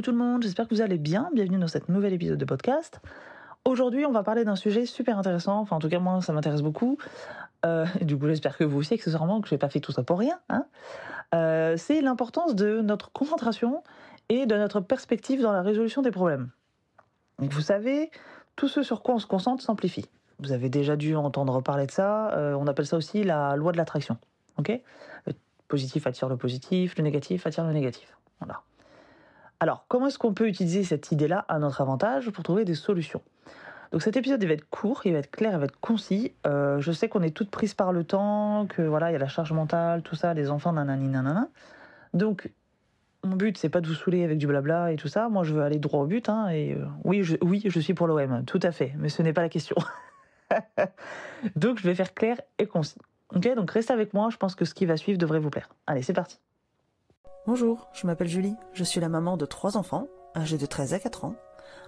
coucou tout le monde, j'espère que vous allez bien. Bienvenue dans cet nouvel épisode de podcast. Aujourd'hui, on va parler d'un sujet super intéressant, enfin en tout cas moi ça m'intéresse beaucoup. Euh, du coup, j'espère que vous aussi, accessoirement, que je n'ai pas fait tout ça pour rien. Hein. Euh, c'est l'importance de notre concentration et de notre perspective dans la résolution des problèmes. Vous savez, tout ce sur quoi on se concentre s'amplifie. Vous avez déjà dû entendre parler de ça. Euh, on appelle ça aussi la loi de l'attraction. Ok? Le positif attire le positif, le négatif attire le négatif. Voilà. Alors, comment est-ce qu'on peut utiliser cette idée-là à notre avantage pour trouver des solutions? Donc cet épisode il va être court, il va être clair, il va être concis. Euh, je sais qu'on est toutes prises par le temps, que voilà, il y a la charge mentale, tout ça, les enfants, nanani, nanana. Donc mon but c'est pas de vous saouler avec du blabla et tout ça. Moi je veux aller droit au but. Hein, et euh, oui, oui, je suis pour l'OM, tout à fait. Mais ce n'est pas la question. donc je vais faire clair et concis. Ok, donc restez avec moi. Je pense que ce qui va suivre devrait vous plaire. Allez, c'est parti. Bonjour, je m'appelle Julie, je suis la maman de trois enfants, âgés de 13 à 4 ans,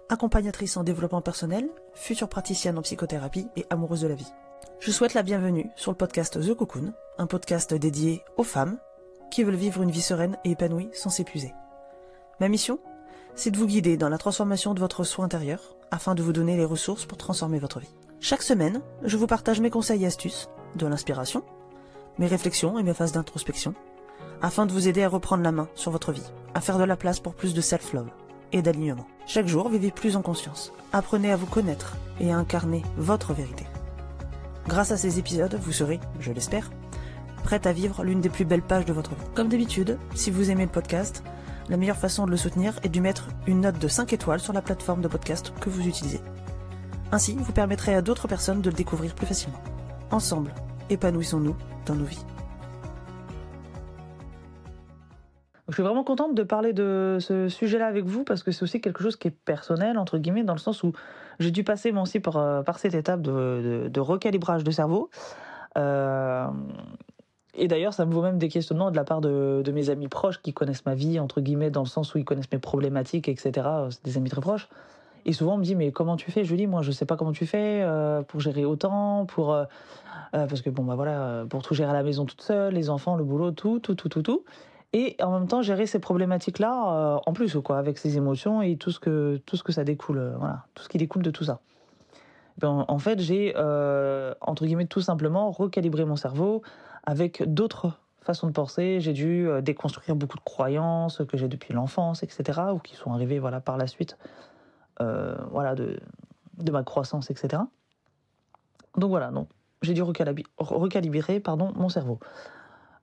accompagnatrice en développement personnel, future praticienne en psychothérapie et amoureuse de la vie. Je souhaite la bienvenue sur le podcast The Cocoon, un podcast dédié aux femmes qui veulent vivre une vie sereine et épanouie sans s'épuiser. Ma mission C'est de vous guider dans la transformation de votre soi intérieur afin de vous donner les ressources pour transformer votre vie. Chaque semaine, je vous partage mes conseils et astuces, de l'inspiration, mes réflexions et mes phases d'introspection, afin de vous aider à reprendre la main sur votre vie, à faire de la place pour plus de self-love et d'alignement. Chaque jour, vivez plus en conscience. Apprenez à vous connaître et à incarner votre vérité. Grâce à ces épisodes, vous serez, je l'espère, prête à vivre l'une des plus belles pages de votre vie. Comme d'habitude, si vous aimez le podcast, la meilleure façon de le soutenir est de mettre une note de 5 étoiles sur la plateforme de podcast que vous utilisez. Ainsi, vous permettrez à d'autres personnes de le découvrir plus facilement. Ensemble, épanouissons-nous dans nos vies. Je suis vraiment contente de parler de ce sujet-là avec vous parce que c'est aussi quelque chose qui est personnel, entre guillemets, dans le sens où j'ai dû passer moi aussi par, euh, cette étape de, recalibrage de cerveau. Euh, et d'ailleurs, ça me vaut même des questionnements de la part de, mes amis proches qui connaissent ma vie, entre guillemets, dans le sens où ils connaissent mes problématiques, etc. C'est des amis très proches. Et souvent, on me dit, mais comment tu fais? Dis, moi, je sais pas comment tu fais euh, pour gérer autant, pour. parce que, bon, bah voilà, pour tout gérer à la maison toute seule, les enfants, le boulot, tout, tout, tout, tout, tout et en même temps gérer ces problématiques-là euh, en plus, quoi, avec ses émotions et tout ce que, tout ce que ça découle, euh, voilà, tout ce qui découle de tout ça. Ben, en fait, j'ai, euh, entre guillemets, tout simplement recalibré mon cerveau avec d'autres façons de penser. J'ai dû déconstruire beaucoup de croyances que j'ai depuis l'enfance, etc., ou qui sont arrivées voilà, par la suite voilà, de, de ma croissance, etc. Donc voilà, donc, j'ai dû recalibrer, recalibrer pardon, mon cerveau.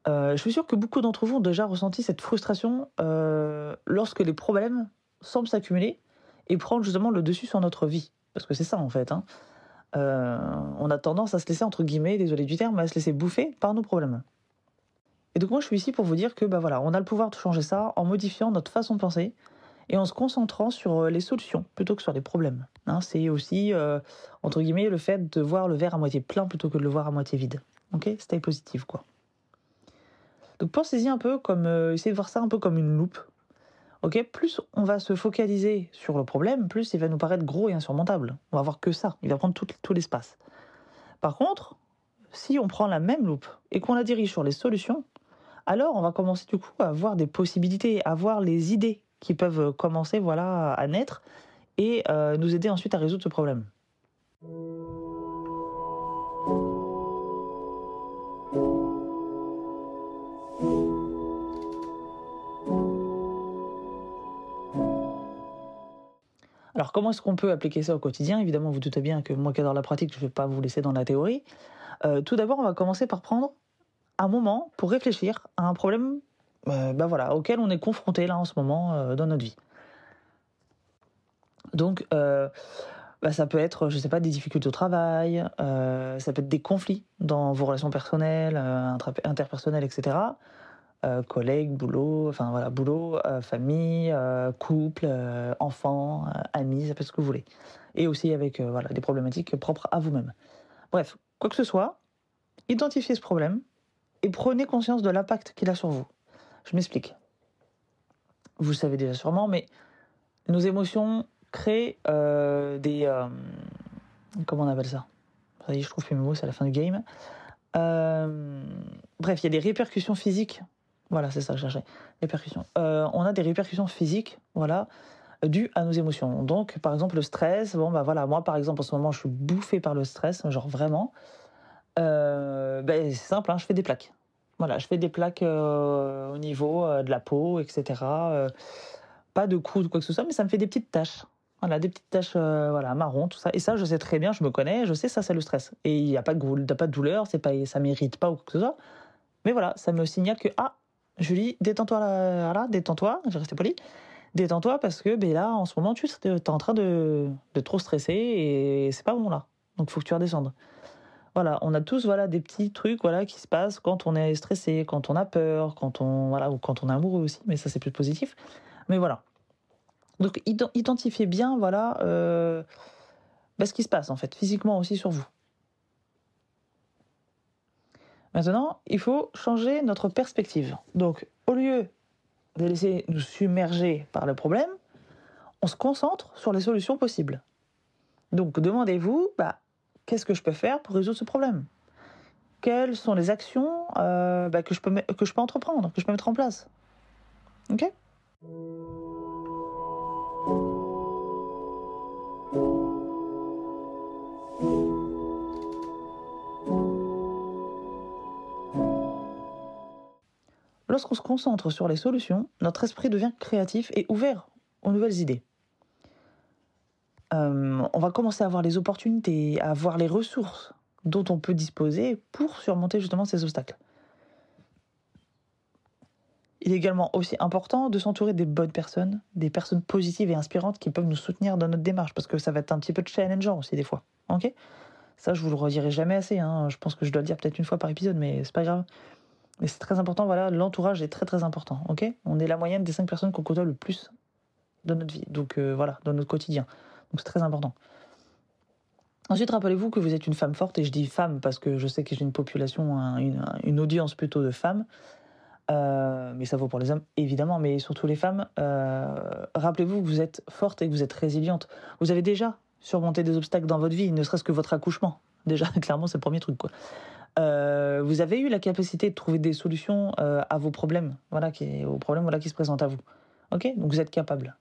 Euh, je suis sûr que beaucoup d'entre vous ont déjà ressenti cette frustration euh, lorsque les problèmes semblent s'accumuler et prendre justement le dessus sur notre vie. Parce que c'est ça en fait. Hein. Euh, on a tendance à se laisser, entre guillemets, désolé du terme, à se laisser bouffer par nos problèmes. Et donc moi je suis ici pour vous dire que bah voilà, on a le pouvoir de changer ça en modifiant notre façon de penser et en se concentrant sur les solutions plutôt que sur les problèmes. Hein, c'est aussi, entre guillemets, le fait de voir le verre à moitié plein plutôt que de le voir à moitié vide. Ok? Stay positif quoi. Donc pensez-y un peu comme, euh, essayez de voir ça un peu comme une loupe. Ok, plus on va se focaliser sur le problème, plus il va nous paraître gros et insurmontable. On va voir que ça, il va prendre tout, l'espace. Par contre, si on prend la même loupe et qu'on la dirige sur les solutions, alors on va commencer du coup à voir des possibilités, à voir les idées qui peuvent commencer voilà à naître et euh, nous aider ensuite à résoudre ce problème. Alors comment est-ce qu'on peut appliquer ça au quotidien? Évidemment, vous doutez bien que moi qui adore la pratique, je ne vais pas vous laisser dans la théorie. Euh, tout d'abord, on va commencer par prendre un moment pour réfléchir à un problème euh, bah voilà, auquel on est confronté là en ce moment euh, dans notre vie. Donc, bah, ça peut être, je ne sais pas, des difficultés au travail, ça peut être des conflits dans vos relations personnelles, interpersonnelles, etc. Euh, collègues, boulot, enfin voilà, boulot, euh, famille, euh, couple, enfants, amis, ça peut être ce que vous voulez. Et aussi avec voilà, des problématiques propres à vous-même. Bref, quoi que ce soit, identifiez ce problème et prenez conscience de l'impact qu'il a sur vous. Je m'explique. Vous le savez déjà sûrement, mais nos émotions créent des... comment on appelle ça? Ça y je trouve plus mes mots, c'est la fin du game. bref, il y a des répercussions physiques Voilà, c'est ça je cherchais. Répercussions. Euh, on a des répercussions physiques, voilà, dues à nos émotions. Donc, par exemple, le stress. Bon, bah voilà, moi, par exemple, en ce moment, je suis bouffée par le stress, genre vraiment. Euh, ben, c'est simple, hein, je fais des plaques. Voilà, je fais des plaques euh, au niveau euh, de la peau, etc. Pas de coups ou quoi que ce soit, mais ça me fait des petites taches. Voilà, des petites taches euh, voilà, marron, tout ça. Et ça, je sais très bien, je me connais, je sais, ça, c'est le stress. Et il n'y a pas de, pas de douleur, c'est pas, ça m'irrite pas ou quoi que ce soit. Mais voilà, ça me signale que, ah, Julie, détends-toi là, voilà, détends-toi, j'ai resté poli. Détends-toi parce que ben là, en ce moment, tu es en train de, de trop stresser et c'est pas bon là. Donc, faut que tu redescendes. Voilà, on a tous voilà des petits trucs voilà qui se passent quand on est stressé, quand on a peur, quand on voilà ou quand on est amoureux aussi, mais ça c'est plus positif. Mais voilà. Donc ident- identifiez bien voilà euh, bah, ce qui se passe en fait physiquement aussi sur vous. Maintenant, il faut changer notre perspective. Donc au lieu de laisser nous submerger par le problème, on se concentre sur les solutions possibles. Donc demandez-vous, bah, qu'est-ce que je peux faire pour résoudre ce problème? Quelles sont les actions euh, bah, que, je peux, que je peux entreprendre, que je peux mettre en place? Ok? Lorsqu'on se concentre sur les solutions, notre esprit devient créatif et ouvert aux nouvelles idées. Euh, on va commencer à voir les opportunités, à voir les ressources dont on peut disposer pour surmonter justement ces obstacles. Il est également aussi important de s'entourer des bonnes personnes, des personnes positives et inspirantes qui peuvent nous soutenir dans notre démarche, parce que ça va être un petit peu challengeant aussi des fois. Ok? Ça, je vous le redirai jamais assez. hein. Je pense que je dois le dire peut-être une fois par épisode, mais c'est pas grave. Mais c'est très important. Voilà, l'entourage est très très important. Ok? On est la moyenne des cinq personnes qu'on côtoie le plus dans notre vie. Donc euh, voilà, dans notre quotidien. Donc c'est très important. Ensuite, rappelez-vous que vous êtes une femme forte, et je dis femme parce que je sais que j'ai une population, un- une, une audience plutôt de femmes. Euh, mais ça vaut pour les hommes, évidemment, mais surtout les femmes. Euh, rappelez-vous que vous êtes forte et que vous êtes résiliente. Vous avez déjà surmonté des obstacles dans votre vie, ne serait-ce que votre accouchement. Déjà, clairement, c'est le premier truc. Quoi. Euh, vous avez eu la capacité de trouver des solutions euh, à vos problèmes, voilà, aux problèmes voilà, qui se présentent à vous. Ok? Donc vous êtes capable.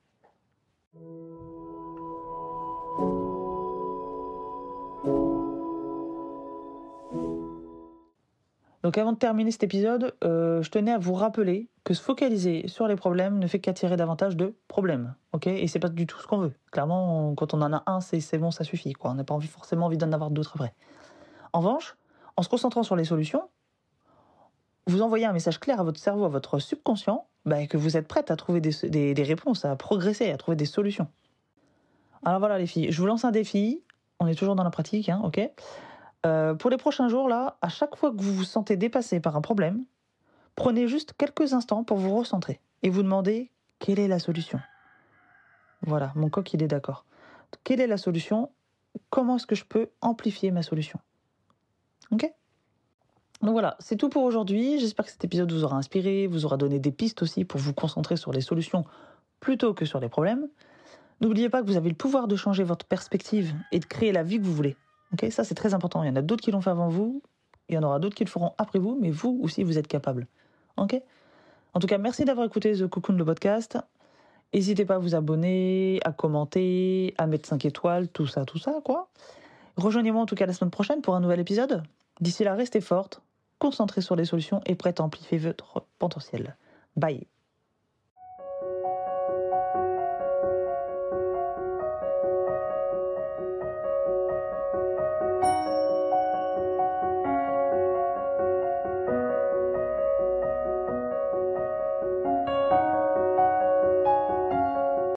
Donc avant de terminer cet épisode, euh, je tenais à vous rappeler que se focaliser sur les problèmes ne fait qu'attirer davantage de problèmes. Ok? Et c'est pas du tout ce qu'on veut. Clairement, quand on en a un, c'est bon, ça suffit. On n'a pas envie, forcément envie d'en avoir d'autres après. En revanche, en se concentrant sur les solutions, vous envoyez un message clair à votre cerveau, à votre subconscient, bah, que vous êtes prête à trouver des, réponses, à progresser, à trouver des solutions. Alors voilà les filles, je vous lance un défi. On est toujours dans la pratique, hein, ok Euh, Pour les prochains jours, là, à chaque fois que vous vous sentez dépassé par un problème, prenez juste quelques instants pour vous recentrer et vous demandez quelle est la solution? Voilà, mon coq, il est d'accord. Quelle est la solution? Comment est-ce que je peux amplifier ma solution? Ok? Donc voilà, c'est tout pour aujourd'hui. J'espère que cet épisode vous aura inspiré, vous aura donné des pistes aussi pour vous concentrer sur les solutions plutôt que sur les problèmes. N'oubliez pas que vous avez le pouvoir de changer votre perspective et de créer la vie que vous voulez. Ok, ça c'est très important. Il y en a d'autres qui l'ont fait avant vous, il y en aura d'autres qui le feront après vous, mais vous aussi vous êtes capable. Ok? En tout cas, merci d'avoir écouté The Cocoon le podcast. N'hésitez pas à vous abonner, à commenter, à mettre 5 étoiles, tout ça, tout ça, quoi. Rejoignez-moi en tout cas la semaine prochaine pour un nouvel épisode. D'ici là, restez forte, concentrée sur les solutions et prête à amplifier votre potentiel. Bye